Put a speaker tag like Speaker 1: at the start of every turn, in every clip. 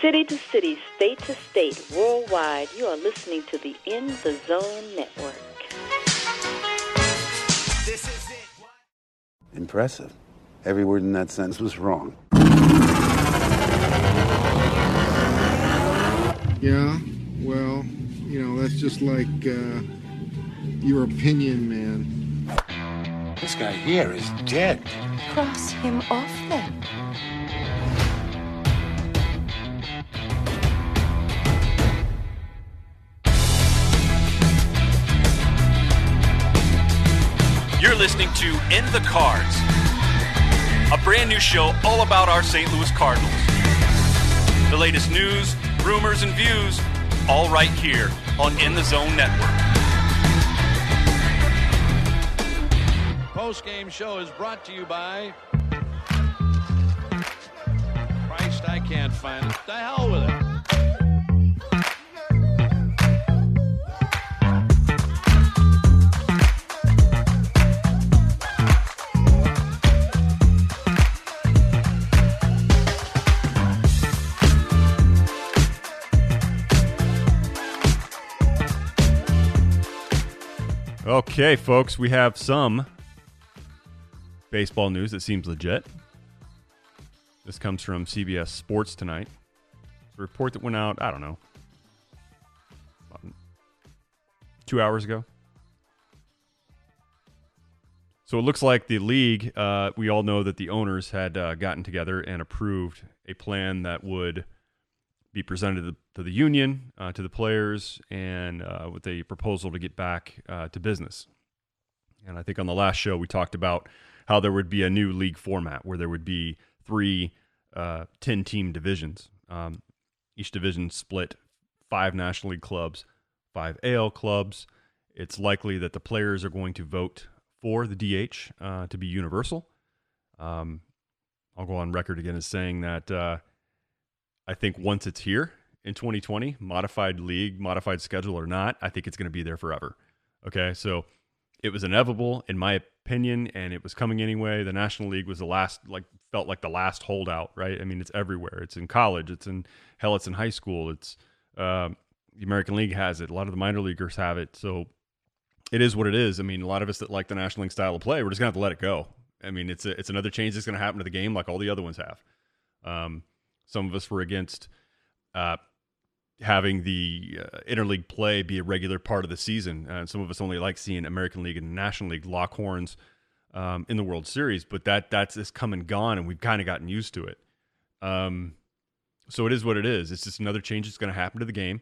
Speaker 1: City to city, state to state, worldwide, you are listening to the In the Zone Network. This is it.
Speaker 2: Impressive. Every word in that sentence was wrong.
Speaker 3: Yeah, well, you know, that's just like uh, your opinion, man.
Speaker 4: This guy here is dead.
Speaker 5: Cross him off then.
Speaker 6: Listening to In the Cards, a brand new show all about our St. Louis Cardinals. The latest news, rumors, and views, all right here on In the Zone Network.
Speaker 7: Post game show is brought to you by. Christ, I can't find it. The hell with it.
Speaker 8: Okay, folks, we have some baseball news that seems legit. This comes from CBS Sports tonight. It's A report that went out, I don't know, two hours ago. So it looks like the league, uh, we all know that the owners had uh, gotten together and approved a plan that would be presented to the, to the union, uh, to the players, and uh, with a proposal to get back uh, to business. And I think on the last show we talked about how there would be a new league format where there would be three uh, 10 team divisions. Um, each division split five National League clubs, five AL clubs. It's likely that the players are going to vote for the DH uh, to be universal. Um, I'll go on record again as saying that uh, I think once it's here in 2020, modified league, modified schedule or not, I think it's going to be there forever. Okay, so it was inevitable in my opinion, and it was coming anyway. The National League was the last, like, felt like the last holdout, right? I mean, it's everywhere. It's in college. It's in hell. It's in high school. It's uh, the American League has it. A lot of the minor leaguers have it. So it is what it is. I mean, a lot of us that like the National League style of play, we're just gonna have to let it go. I mean, it's a, it's another change that's gonna happen to the game, like all the other ones have. Um, some of us were against uh, having the uh, interleague play be a regular part of the season. Uh, some of us only like seeing American League and National League lock horns um, in the World Series, but that that's just come and gone, and we've kind of gotten used to it. Um, so it is what it is. It's just another change that's going to happen to the game.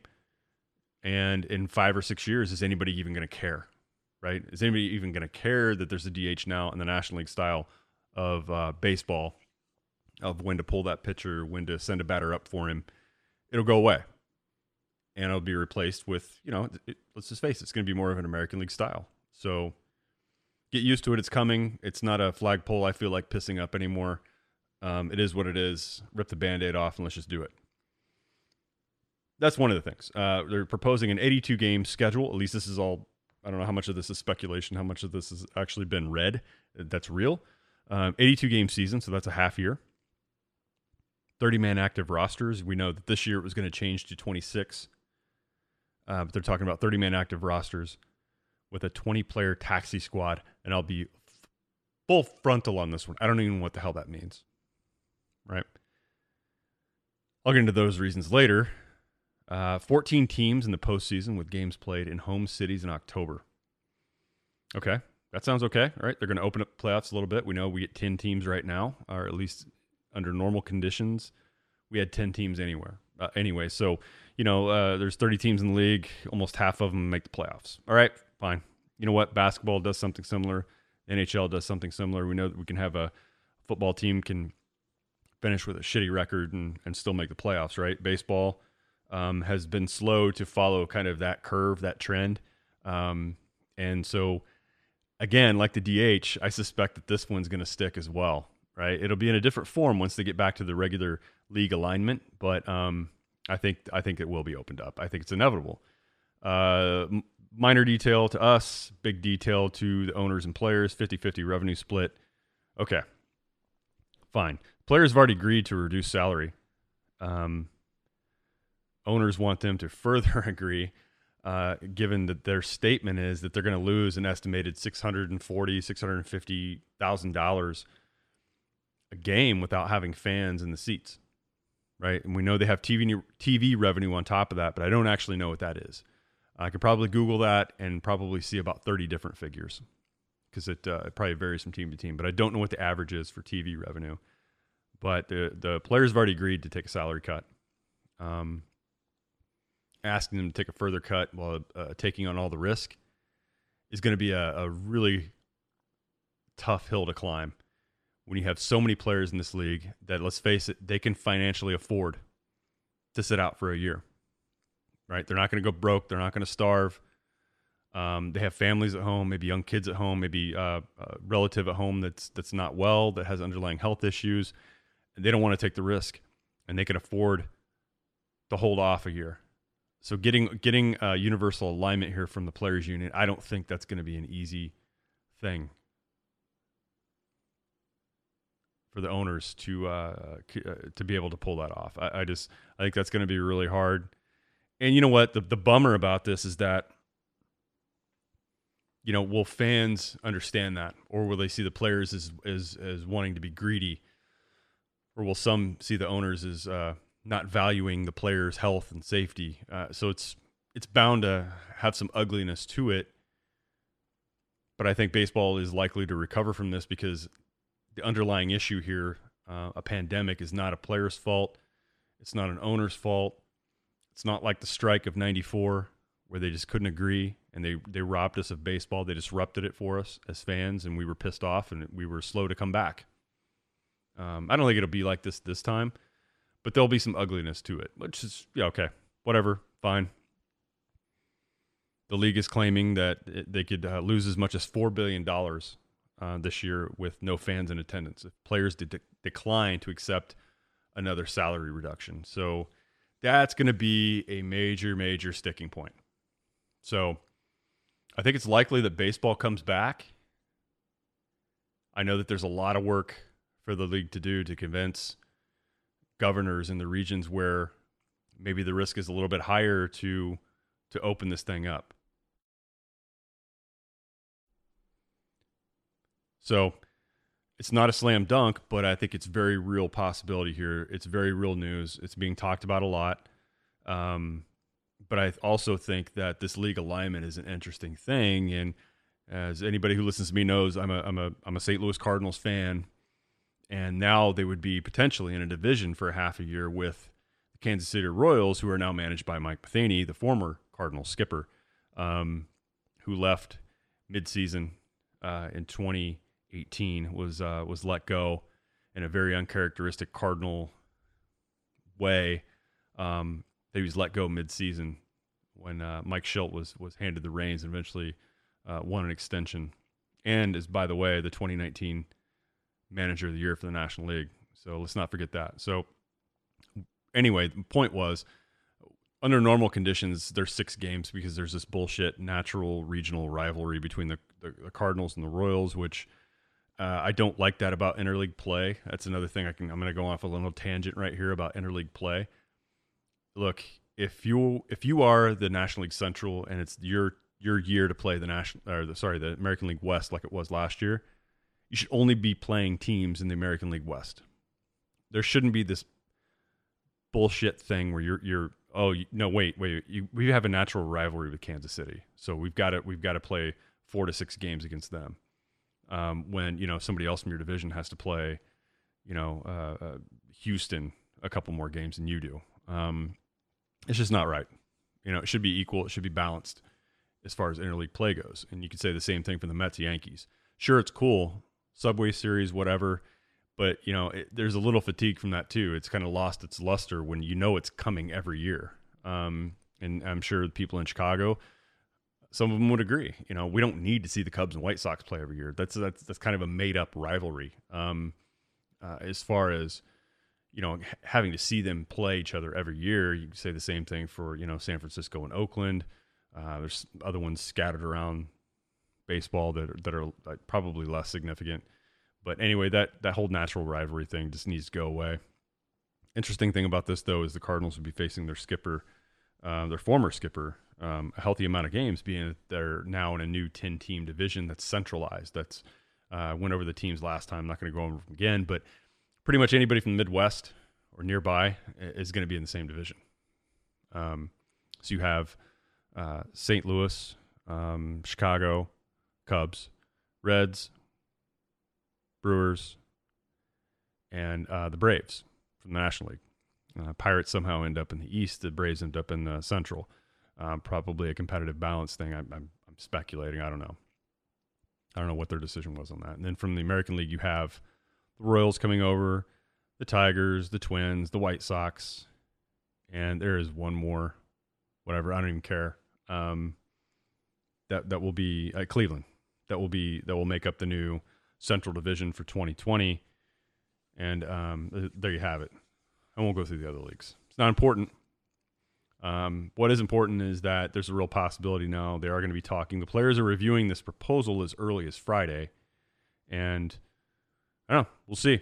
Speaker 8: And in five or six years, is anybody even going to care? Right? Is anybody even going to care that there's a DH now in the National League style of uh, baseball? Of when to pull that pitcher, when to send a batter up for him, it'll go away. And it'll be replaced with, you know, it, let's just face it, it's going to be more of an American League style. So get used to it. It's coming. It's not a flagpole I feel like pissing up anymore. Um, it is what it is. Rip the band aid off and let's just do it. That's one of the things. Uh, they're proposing an 82 game schedule. At least this is all, I don't know how much of this is speculation, how much of this has actually been read. That's real. Um, 82 game season, so that's a half year. 30 man active rosters. We know that this year it was going to change to 26. Uh, but they're talking about 30 man active rosters with a 20 player taxi squad. And I'll be full frontal on this one. I don't even know what the hell that means. Right. I'll get into those reasons later. Uh, 14 teams in the postseason with games played in home cities in October. Okay. That sounds okay. All right. They're going to open up playoffs a little bit. We know we get 10 teams right now, or at least under normal conditions, we had 10 teams anywhere. Uh, anyway, so, you know, uh, there's 30 teams in the league. Almost half of them make the playoffs. All right, fine. You know what? Basketball does something similar. NHL does something similar. We know that we can have a football team can finish with a shitty record and, and still make the playoffs, right? Baseball um, has been slow to follow kind of that curve, that trend. Um, and so, again, like the DH, I suspect that this one's going to stick as well right? It'll be in a different form once they get back to the regular league alignment, but um, I think I think it will be opened up. I think it's inevitable. Uh, minor detail to us, big detail to the owners and players, 50-50 revenue split. Okay. Fine. Players have already agreed to reduce salary. Um, owners want them to further agree, uh, given that their statement is that they're going to lose an estimated six hundred and forty, six hundred and fifty thousand dollars a game without having fans in the seats, right? And we know they have TV TV revenue on top of that, but I don't actually know what that is. I could probably Google that and probably see about thirty different figures because it, uh, it probably varies from team to team. But I don't know what the average is for TV revenue. But the the players have already agreed to take a salary cut. Um, asking them to take a further cut while uh, taking on all the risk is going to be a, a really tough hill to climb when you have so many players in this league that let's face it, they can financially afford to sit out for a year. Right? They're not going to go broke. They're not going to starve. Um, they have families at home, maybe young kids at home, maybe uh, a relative at home that's that's not well, that has underlying health issues, and they don't want to take the risk, and they can afford to hold off a year. So getting getting uh, universal alignment here from the players' union, I don't think that's going to be an easy thing for the owners to uh, uh, to be able to pull that off. I, I just I think that's going to be really hard. And you know what? The the bummer about this is that you know, will fans understand that, or will they see the players as as as wanting to be greedy, or will some see the owners as uh, not valuing the players' health and safety? Uh, so it's it's bound to have some ugliness to it. But I think baseball is likely to recover from this because the underlying issue here, uh, a pandemic, is not a player's fault. It's not an owner's fault. It's not like the strike of '94 where they just couldn't agree and they they robbed us of baseball. They disrupted it for us as fans, and we were pissed off and we were slow to come back. Um, I don't think it'll be like this this time, but there'll be some ugliness to it, which is yeah okay, whatever, fine. The league is claiming that they could uh, lose as much as four billion dollars uh, this year with no fans in attendance players de- decline to accept another salary reduction. So that's going to be a major, major sticking point. So I think it's likely that baseball comes back. I know that there's a lot of work for the league to do to convince governors in the regions where maybe the risk is a little bit higher to to open this thing up. So it's not a slam dunk, but I think it's very real possibility here. It's very real news. It's being talked about a lot. Um, but I also think that this league alignment is an interesting thing. And as anybody who listens to me knows, I'm a I'm a I'm a St. Louis Cardinals fan, and now they would be potentially in a division for half a year with the Kansas City Royals, who are now managed by Mike Matheny, the former Cardinal skipper, um, who left midseason uh, in 2018 was uh, was let go in a very uncharacteristic Cardinal way. Um, he was let go mid-season when uh, Mike Shildt was was handed the reins and eventually uh, won an extension, and is by the way the 2019 Manager of the Year for the National League. So let's not forget that. So anyway, the point was under normal conditions, there's six games because there's this bullshit natural regional rivalry between the, the, the Cardinals and the Royals, which uh, I don't like that about interleague play. That's another thing I can. I'm going to go off a little tangent right here about interleague play look, if you if you are the National League Central and it's your your year to play the national or the sorry the American League West like it was last year, you should only be playing teams in the American League West. There shouldn't be this bullshit thing where you're you're oh no wait wait you, we have a natural rivalry with Kansas City, so we've got to we've got to play four to six games against them. Um, when you know somebody else from your division has to play, you know uh, uh, Houston a couple more games than you do. Um, it's just not right. You know, it should be equal. It should be balanced as far as interleague play goes. And you could say the same thing for the Mets Yankees. Sure, it's cool, Subway Series, whatever. But you know, it, there's a little fatigue from that too. It's kind of lost its luster when you know it's coming every year. Um, and I'm sure people in Chicago, some of them would agree. You know, we don't need to see the Cubs and White Sox play every year. That's that's that's kind of a made up rivalry. Um, uh, as far as you know, having to see them play each other every year. You say the same thing for you know San Francisco and Oakland. Uh, there's other ones scattered around baseball that are, that are like probably less significant. But anyway, that that whole natural rivalry thing just needs to go away. Interesting thing about this though is the Cardinals would be facing their skipper uh, their former skipper, um, a healthy amount of games, being that they're now in a new 10 team division that's centralized. That's uh, went over the teams last time. I'm not going to go over them again, but pretty much anybody from the Midwest or nearby is going to be in the same division. Um, so you have uh, St. Louis, um, Chicago, Cubs, Reds, Brewers, and uh, the Braves from the National League. Uh, Pirates somehow end up in the East. The Braves end up in the Central. Um, probably a competitive balance thing. I'm, I'm, I'm, speculating. I don't know. I don't know what their decision was on that. And then from the American League, you have the Royals coming over, the Tigers, the Twins, the White Sox, and there is one more, whatever. I don't even care. Um, that that will be uh, Cleveland. That will be that will make up the new Central Division for 2020. And um, there you have it. I won't go through the other leagues. It's not important. Um, what is important is that there's a real possibility now they are going to be talking. The players are reviewing this proposal as early as Friday, and I don't know. We'll see.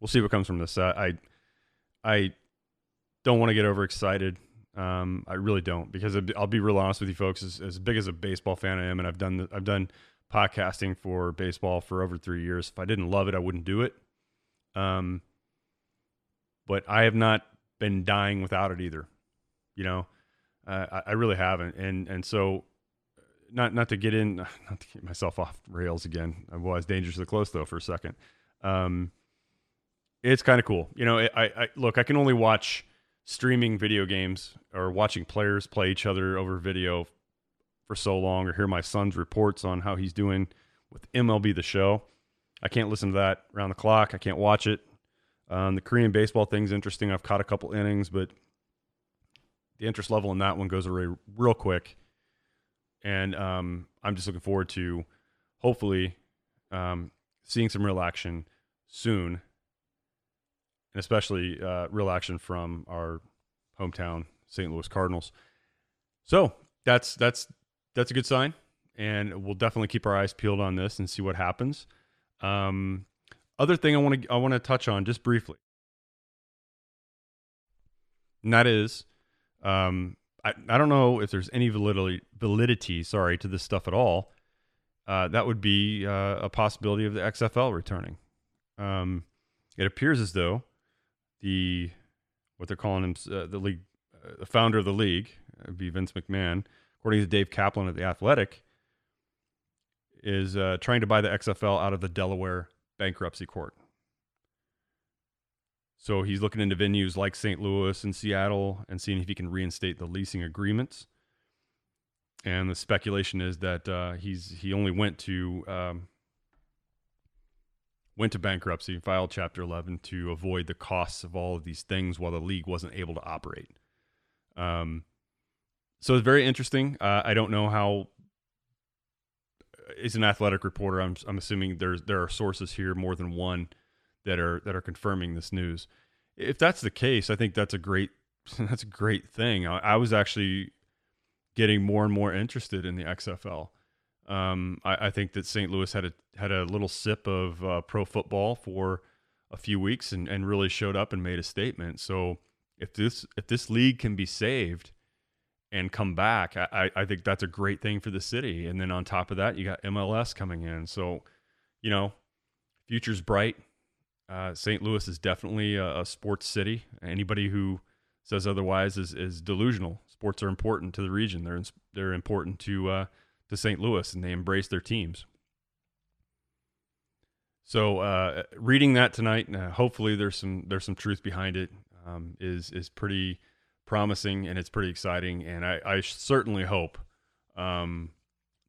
Speaker 8: We'll see what comes from this. Uh, I I don't want to get overexcited. Um, I really don't because I'll be real honest with you folks. As, as big as a baseball fan I am, and I've done I've done podcasting for baseball for over three years. If I didn't love it, I wouldn't do it. Um, but I have not been dying without it either. You know, uh, I, I, really haven't, and and so not not to get in, not to get myself off rails again. I was dangerously close though for a second. Um, it's kind of cool. You know, I, I look, I can only watch streaming video games or watching players play each other over video for so long, or hear my son's reports on how he's doing with MLB the Show. I can't listen to that around the clock. I can't watch it. Um, the Korean baseball thing's interesting. I've caught a couple innings, but the interest level in that one goes away real quick. And um, I'm just looking forward to hopefully um, seeing some real action soon, and especially uh, real action from our hometown St. Louis Cardinals. So that's that's that's a good sign, and we'll definitely keep our eyes peeled on this and see what happens. Um, other thing I want to I want to touch on just briefly, and that is, um, I I don't know if there's any validity validity sorry to this stuff at all. Uh, that would be uh, a possibility of the XFL returning. Um, it appears as though the what they're calling him uh, the league, uh, the founder of the league, would be Vince McMahon, according to Dave Kaplan of the Athletic, is uh, trying to buy the XFL out of the Delaware bankruptcy court. So he's looking into venues like St. Louis and Seattle and seeing if he can reinstate the leasing agreements. And the speculation is that uh, he's he only went to um, went to bankruptcy, filed Chapter 11 to avoid the costs of all of these things while the league wasn't able to operate. Um, so it's very interesting. Uh, I don't know how is an athletic reporter. I'm I'm assuming there's there are sources here more than one that are that are confirming this news. If that's the case, I think that's a great that's a great thing. I, I was actually getting more and more interested in the XFL. Um, I, I, think that St. Louis had a had a little sip of uh, pro football for a few weeks and, and really showed up and made a statement. So if this if this league can be saved, and come back, I, I think that's a great thing for the city. And then on top of that, you got MLS coming in. So, you know, future's bright. Uh, St. Louis is definitely a, a, sports city. Anybody who says otherwise is, is delusional. Sports are important to the region. They're they're important to uh, to St. Louis, and they embrace their teams. So, uh, reading that tonight, uh, hopefully there's some there's some truth behind it. Um, is is pretty promising and it's pretty exciting. And I, I certainly hope um,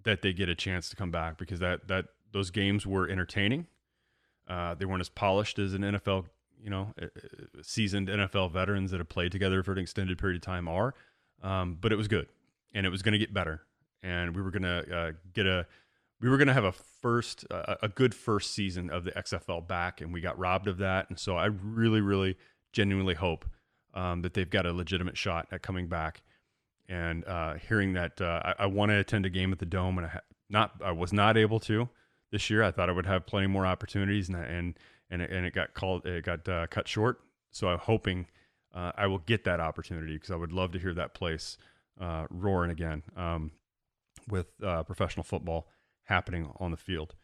Speaker 8: that they get a chance to come back because that that those games were entertaining. Uh, they weren't as polished as an NFL, you know, seasoned NFL veterans that have played together for an extended period of time are. Um, but it was good, and it was going to get better, and we were going to uh, get a we were going to have a first uh, a good first season of the XFL back, and we got robbed of that. And so I really, really, genuinely hope um, that they've got a legitimate shot at coming back. And uh, hearing that uh, I, I want to attend a game at the Dome, and I ha- not I was not able to this year. I thought I would have plenty more opportunities, and and and it, and it got called it got uh, cut short. So I'm hoping uh, I will get that opportunity because I would love to hear that place uh, roaring again um, with uh, professional football happening on the field.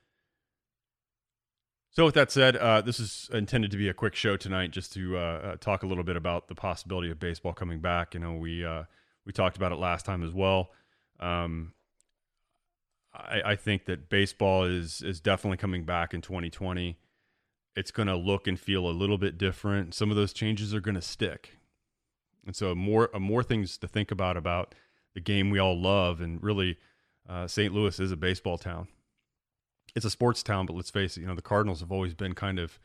Speaker 8: So, with that said, uh, this is intended to be a quick show tonight, just to uh, uh, talk a little bit about the possibility of baseball coming back. You know, we uh, we talked about it last time as well. Um, I, I, think that baseball is is definitely coming back in 2020. It's going to look and feel a little bit different. Some of those changes are going to stick, and so more more things to think about about the game we all love, and really, uh, St. Louis is a baseball town it's a sports town, but let's face it, you know, the Cardinals have always been kind of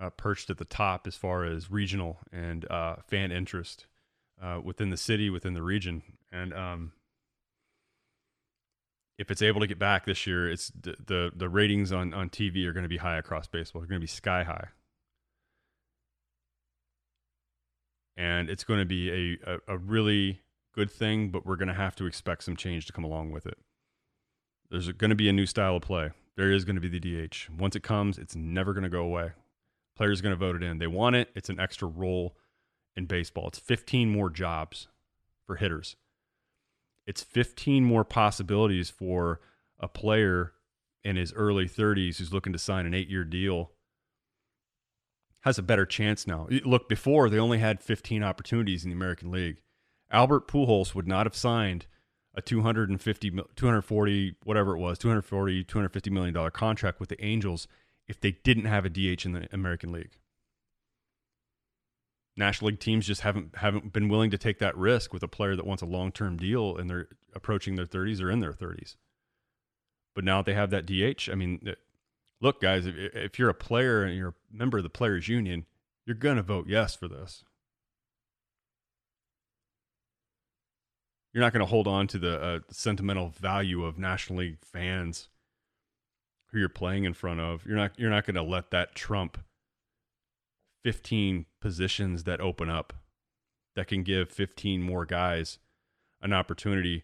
Speaker 8: uh, perched at the top as far as regional and uh, fan interest uh, within the city, within the region. And um, if it's able to get back this year, it's the the, the ratings on, on TV are going to be high across baseball. They're going to be sky high. And it's going to be a, a, a really good thing, but we're going to have to expect some change to come along with it. There's going to be a new style of play there is going to be the DH. Once it comes, it's never going to go away. Players are going to vote it in. They want it. It's an extra role in baseball. It's 15 more jobs for hitters. It's 15 more possibilities for a player in his early 30s who's looking to sign an eight year deal. Has a better chance now. Look, before they only had 15 opportunities in the American League. Albert Pujols would not have signed a 250 240 whatever it was 240 250 million dollar contract with the Angels if they didn't have a DH in the American League. National League teams just haven't haven't been willing to take that risk with a player that wants a long-term deal and they're approaching their 30s or in their 30s. But now they have that DH, I mean, uh, look guys, if, if you're a player and you're a member of the players union, you're going to vote yes for this. You're not going to hold on to the uh, sentimental value of National League fans who you're playing in front of. You're not you're not going to let that trump 15 positions that open up that can give 15 more guys an opportunity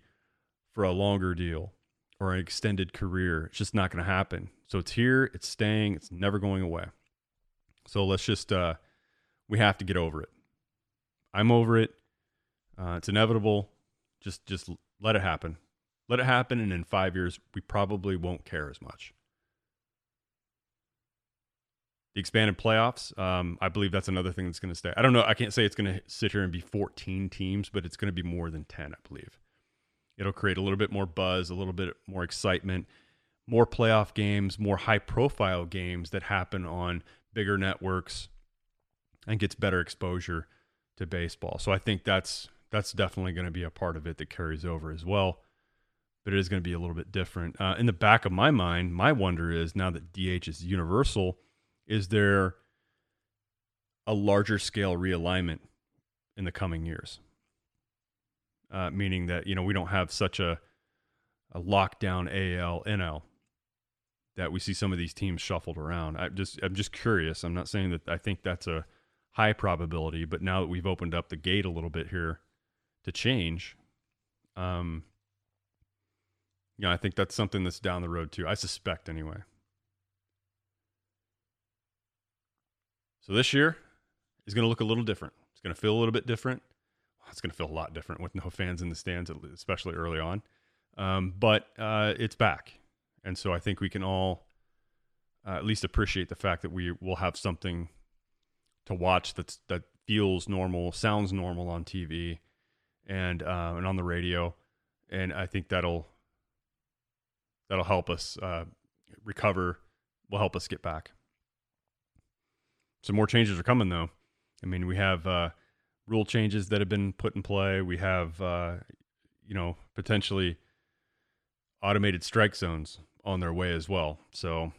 Speaker 8: for a longer deal or an extended career. It's just not going to happen. So it's here, it's staying, it's never going away. So let's just uh we have to get over it. I'm over it. Uh, it's inevitable. Just just let it happen. Let it happen and in 5 years we probably won't care as much. The expanded playoffs, um, I believe that's another thing that's going to stay. I don't know. I can't say it's going to sit here and be 14 teams, but it's going to be more than 10, I believe. It'll create a little bit more buzz, a little bit more excitement, more playoff games, more high profile games that happen on bigger networks and gets better exposure to baseball. So I think that's that's definitely going to be a part of it that carries over as well. But it is going to be a little bit different. Uh, in the back of my mind, my wonder is now that DH is universal, is there a larger scale realignment in the coming years? Uh, meaning that you know we don't have such a a lockdown AL NL that we see some of these teams shuffled around. I just I'm just curious. I'm not saying that I think that's a high probability, but now that we've opened up the gate a little bit here to change. Um, yeah, I think that's something that's down the road too. I suspect anyway. So this year is going to look a little different. It's going to feel a little bit different. It's going to feel a lot different with no fans in the stands, especially early on. Um, but uh, it's back, and so I think we can all uh, at least appreciate the fact that we will have something to watch that's that feels normal, sounds normal on TV, and uh, and on the radio, and I think that'll that'll help us uh, recover. Will help us get back. Some more changes are coming, though. I mean, we have uh, rule changes that have been put in play. We have, uh, you know, potentially automated strike zones on their way as well. So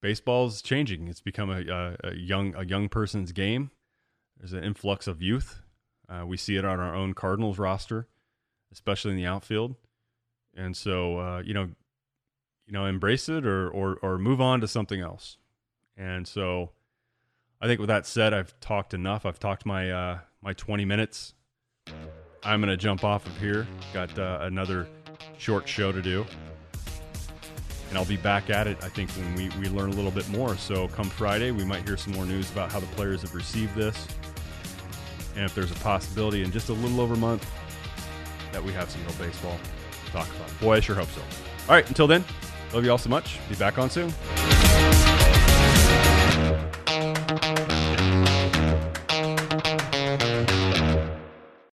Speaker 8: baseball's changing. It's become a, a, a, young a young person's game. There's an influx of youth uh, we see it on our own Cardinals roster, especially in the outfield. And so, uh, you know, you know, embrace it or, or or move on to something else. And so, I think with that said, I've talked enough. I've talked my uh, my 20 minutes. I'm gonna jump off of here. Got uh, another short show to do, and I'll be back at it. I think when we we learn a little bit more. So come Friday, we might hear some more news about how the players have received this and if there's a possibility in just a little over a month that we have some real baseball to talk about. Boy, I sure hope so. All right, until then, love you all so much. Be back on soon.